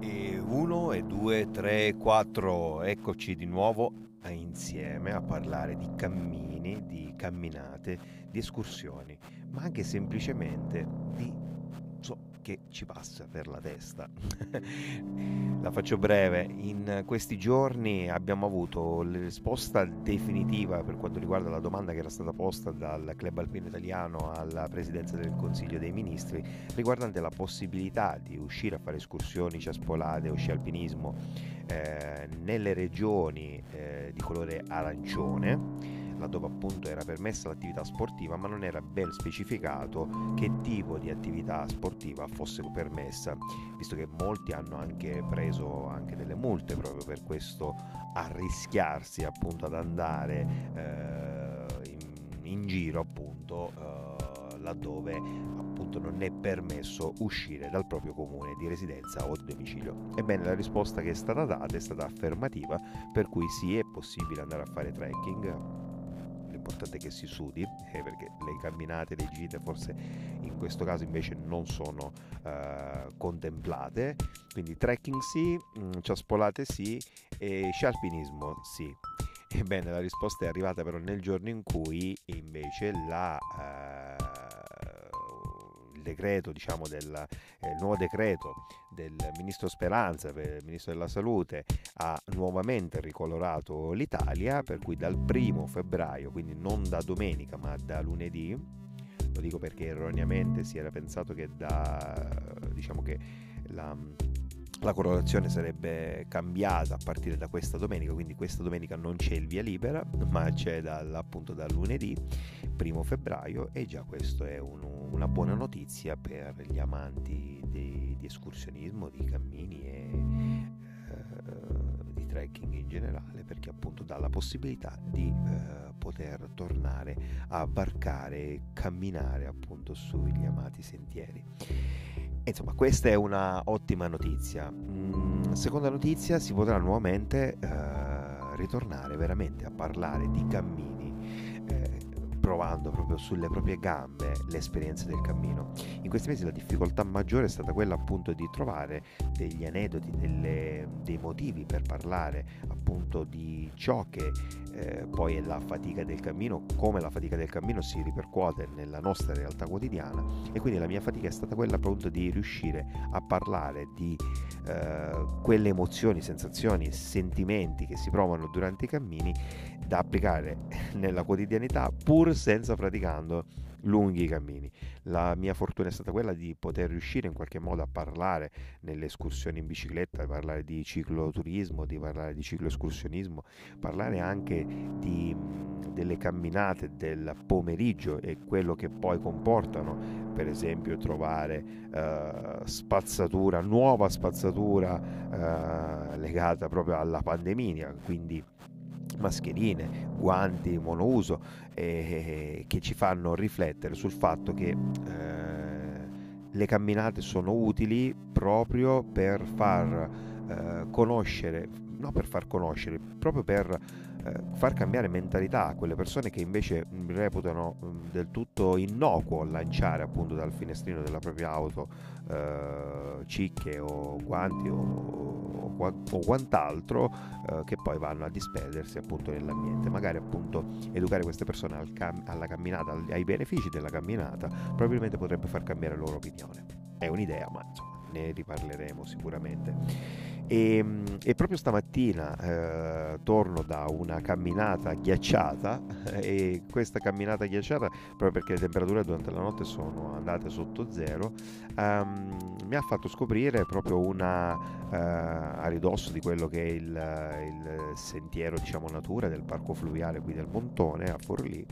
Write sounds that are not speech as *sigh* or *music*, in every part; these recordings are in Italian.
E uno, e due, tre, quattro, eccoci di nuovo insieme a parlare di cammini, di camminate, di escursioni, ma anche semplicemente di che ci passa per la testa. *laughs* la faccio breve, in questi giorni abbiamo avuto la risposta definitiva per quanto riguarda la domanda che era stata posta dal Club Alpino Italiano alla Presidenza del Consiglio dei Ministri riguardante la possibilità di uscire a fare escursioni, ciaspolate o sci alpinismo eh, nelle regioni eh, di colore arancione laddove appunto era permessa l'attività sportiva, ma non era ben specificato che tipo di attività sportiva fosse permessa, visto che molti hanno anche preso anche delle multe proprio per questo arrischiarsi appunto ad andare eh, in, in, giro appunto eh, laddove appunto non è permesso uscire dal proprio comune di residenza o di domicilio. Ebbene la risposta che è stata data è stata affermativa, per cui sì è possibile andare a fare trekking l'importante è che si sudi, eh, perché le camminate, le gite forse in questo caso invece non sono eh, contemplate, quindi trekking sì, mm, ciaspolate sì e scialpinismo sì. Ebbene, la risposta è arrivata però nel giorno in cui invece la... Eh, decreto, diciamo, del eh, nuovo decreto del ministro Speranza, il ministro della salute, ha nuovamente ricolorato l'Italia, per cui dal primo febbraio, quindi non da domenica ma da lunedì, lo dico perché erroneamente si era pensato che da diciamo che la la colorazione sarebbe cambiata a partire da questa domenica, quindi questa domenica non c'è il via libera, ma c'è dal, appunto dal lunedì, primo febbraio, e già questo è un, una buona notizia per gli amanti di, di escursionismo, di cammini e eh, di trekking in generale, perché appunto dà la possibilità di eh, poter tornare a barcare camminare appunto sugli amati sentieri. Insomma, questa è una ottima notizia. Mm, seconda notizia, si potrà nuovamente eh, ritornare veramente a parlare di cammini provando proprio sulle proprie gambe l'esperienza del cammino. In questi mesi la difficoltà maggiore è stata quella appunto di trovare degli aneddoti, delle, dei motivi per parlare appunto di ciò che eh, poi è la fatica del cammino, come la fatica del cammino si ripercuote nella nostra realtà quotidiana. E quindi la mia fatica è stata quella appunto di riuscire a parlare di eh, quelle emozioni, sensazioni, sentimenti che si provano durante i cammini da applicare nella quotidianità pur senza praticando lunghi cammini. La mia fortuna è stata quella di poter riuscire in qualche modo a parlare nelle escursioni in bicicletta, di parlare di cicloturismo, di parlare di cicloescursionismo, parlare anche di, delle camminate del pomeriggio e quello che poi comportano, per esempio trovare eh, spazzatura, nuova spazzatura eh, legata proprio alla pandemia, quindi mascherine, guanti monouso eh, che ci fanno riflettere sul fatto che eh, le camminate sono utili proprio per far eh, conoscere, no per far conoscere, proprio per eh, far cambiare mentalità a quelle persone che invece reputano del tutto innocuo lanciare appunto dal finestrino della propria auto eh, cicche o guanti o, o, o quant'altro eh, che poi vanno a disperdersi appunto nell'ambiente. Magari appunto educare queste persone al cam- alla camminata, ai benefici della camminata, probabilmente potrebbe far cambiare la loro opinione. È un'idea, ma insomma ne riparleremo sicuramente. E, ehm, e, proprio stamattina eh, torno da una camminata ghiacciata *laughs* e questa camminata ghiacciata, proprio perché le temperature durante la notte sono andate sotto zero, um, mi ha fatto scoprire proprio una uh, a ridosso di quello che è il, il, sentiero diciamo natura del parco fluviale qui del Montone a Forlì,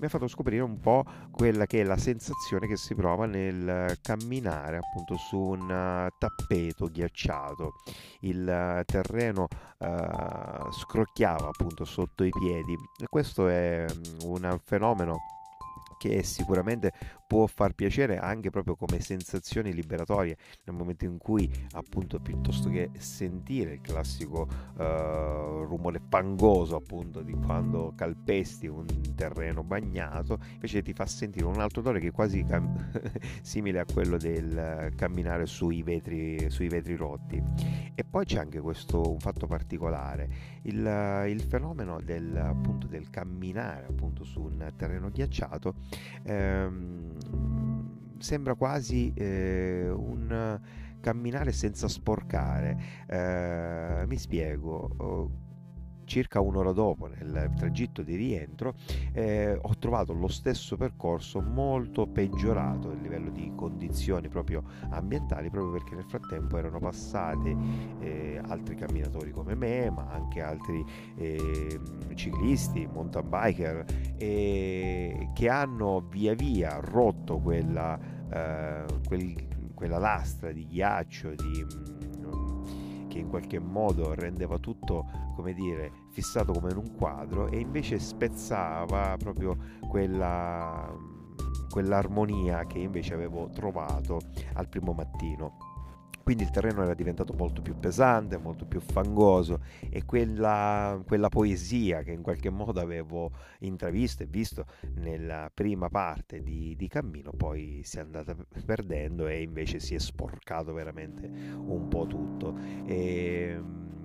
mi ha fatto scoprire un po' quella che è la sensazione che si prova nel camminare appunto su un tappeto ghiacciato il eh, terreno uh, scrocchiava appunto sotto i piedi. E questo è mm, un fenomeno che sicuramente può far piacere anche proprio come sensazioni liberatorie nel momento in cui appunto piuttosto che sentire il classico uh, rumore pangoso appunto di quando calpesti un terreno bagnato invece ti fa sentire un altro odore che è quasi cam- *laughs* simile a quello del camminare sui vetri, sui vetri rotti. E poi c'è anche questo un fatto particolare il, il fenomeno del, appunto, del camminare appunto su un terreno ghiacciato ehm, sembra quasi eh, un camminare senza sporcare. Eh, mi spiego. Circa un'ora dopo, nel tragitto di rientro, eh, ho trovato lo stesso percorso molto peggiorato a livello di condizioni proprio ambientali, proprio perché nel frattempo erano passati eh, altri camminatori come me, ma anche altri eh, ciclisti, mountain biker, che hanno via via rotto quella, eh, quel, quella lastra di ghiaccio, di che in qualche modo rendeva tutto, come dire, fissato come in un quadro e invece spezzava proprio quella, quell'armonia che invece avevo trovato al primo mattino quindi il terreno era diventato molto più pesante, molto più fangoso e quella, quella, poesia che in qualche modo avevo intravisto e visto nella prima parte di, di, cammino poi si è andata perdendo e invece si è sporcato veramente un po' tutto. E, ehm,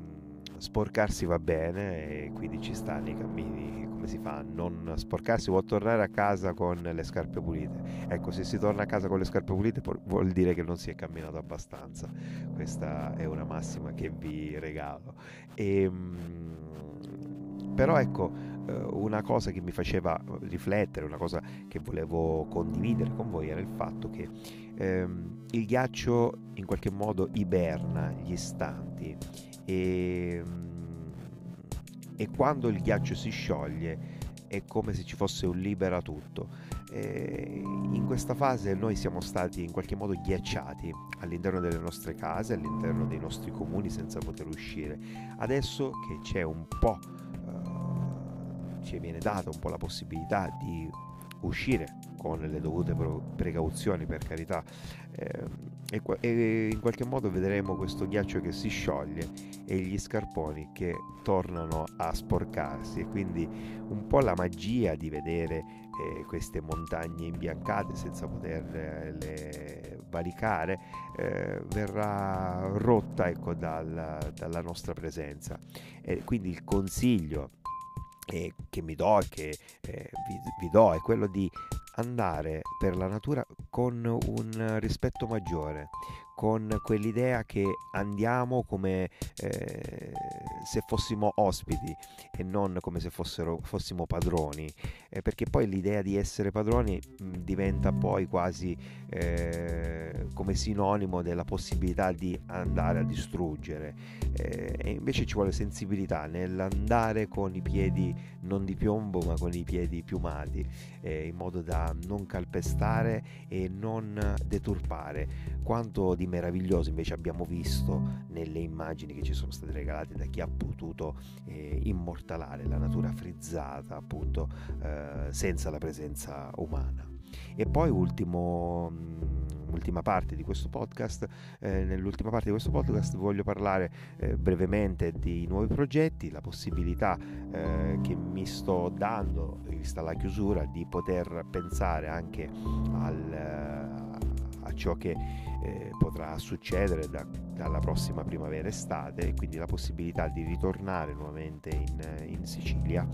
sporcarsi va bene e quindi ci sta nei cammini come si fa a non sporcarsi a tornare a casa con le scarpe pulite. Ecco, se si torna a casa con le scarpe pulite vuol dire che non si è camminato abbastanza. Questa è una massima che vi regalo. E, ehm, però ecco, eh, una cosa che mi faceva riflettere, una cosa che volevo condividere con voi era il fatto che ehm, il ghiaccio in qualche modo iberna gli istanti e e quando il ghiaccio si scioglie è come se ci fosse un libera tutto. E in questa fase noi siamo stati in qualche modo ghiacciati all'interno delle nostre case, all'interno dei nostri comuni senza poter uscire. Adesso che c'è un po', uh, ci viene data un po' la possibilità di uscire con le dovute precauzioni per carità. Eh, e, e, in qualche modo vedremo questo ghiaccio che si scioglie e gli scarponi che tornano a sporcarsi. E quindi un po' la magia di vedere eh, queste montagne imbiancate senza poterle valicare eh, verrà rotta ecco, dal, dalla nostra presenza. E quindi il consiglio eh, che mi do e che eh, vi, vi do è quello di andare per la natura con un rispetto maggiore, con quell'idea che andiamo come eh, se fossimo ospiti e non come se fossero, fossimo padroni, eh, perché poi l'idea di essere padroni mh, diventa poi quasi eh, come sinonimo della possibilità di andare a distruggere. Eh, e invece ci vuole sensibilità nell'andare con i piedi non di piombo ma con i piedi piumati eh, in modo da non calpestare e non deturpare quanto di meraviglioso invece abbiamo visto nelle immagini che ci sono state regalate da chi ha potuto eh, immortalare la natura frizzata appunto eh, senza la presenza umana. E poi ultimo, mm, ultima parte di questo podcast, eh, nell'ultima parte di questo podcast voglio parlare eh, brevemente di nuovi progetti, la possibilità eh, che mi sto dando, vista la chiusura, di poter pensare anche al, a ciò che eh, potrà succedere da, dalla prossima primavera-estate quindi la possibilità di ritornare nuovamente in, in Sicilia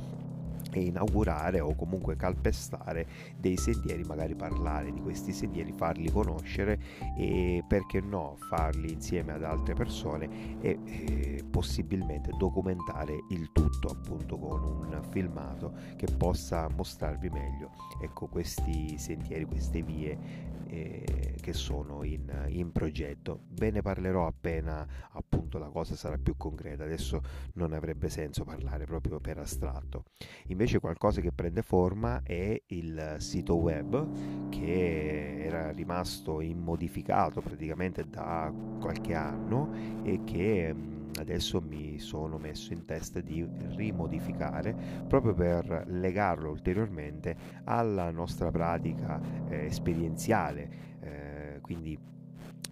e inaugurare o comunque calpestare dei sentieri, magari parlare di questi sentieri, farli conoscere e perché no farli insieme ad altre persone e eh, possibilmente documentare il tutto appunto con un filmato che possa mostrarvi meglio ecco questi sentieri, queste vie eh, che sono in, in, progetto. Ve ne parlerò appena appunto la cosa sarà più concreta. Adesso non avrebbe senso parlare proprio per astratto. Invece qualcosa che prende forma è il sito web che era rimasto immodificato praticamente da qualche anno e che adesso mi sono messo in testa di rimodificare proprio per legarlo ulteriormente alla nostra pratica eh, esperienziale. Eh, quindi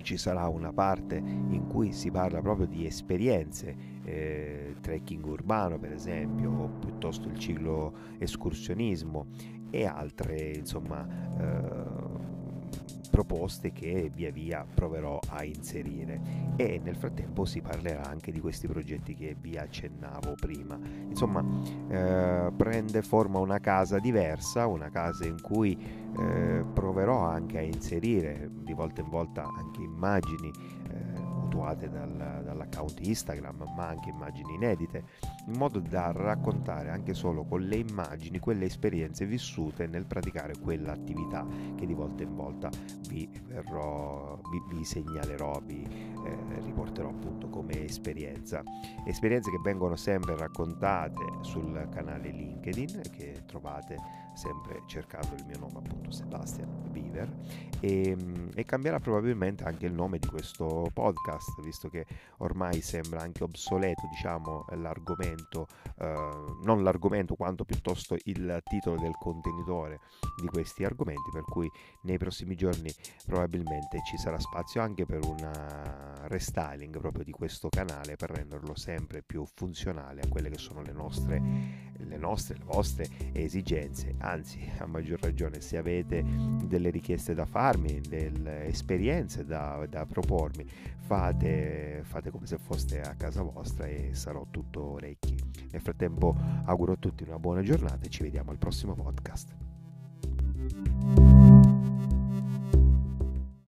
ci sarà una parte in cui si parla proprio di esperienze, eh, trekking urbano per esempio, o piuttosto il ciclo escursionismo e altre insomma eh, proposte che via via proverò a inserire. E nel frattempo si parlerà anche di questi progetti che vi accennavo prima. Insomma eh, prende forma una casa diversa una casa in cui eh, proverò anche a inserire di volta in volta anche immagini mutuate dal, dall'account Instagram ma anche immagini inedite in modo da raccontare anche solo con le immagini quelle esperienze vissute nel praticare quell'attività che di volta in volta vi, verrò, vi, vi segnalerò, vi eh, riporterò appunto come esperienza. Esperienze che vengono sempre raccontate sul canale LinkedIn che trovate sempre cercando il mio nome appunto Sebastian Beaver e, e cambierà probabilmente anche il nome di questo podcast visto che ormai sembra anche obsoleto diciamo l'argomento eh, non l'argomento quanto piuttosto il titolo del contenitore di questi argomenti, per cui nei prossimi giorni probabilmente ci sarà spazio anche per un restyling proprio di questo canale per renderlo sempre più funzionale a quelle che sono le nostre, le nostre, le vostre esigenze. Anzi, a maggior ragione, se avete delle richieste da farmi, delle esperienze da, da propormi, fate, fate come se foste a casa vostra e sarò tutto orecchi. Nel frattempo auguro a tutti una buona giornata e ci vediamo al prossimo podcast.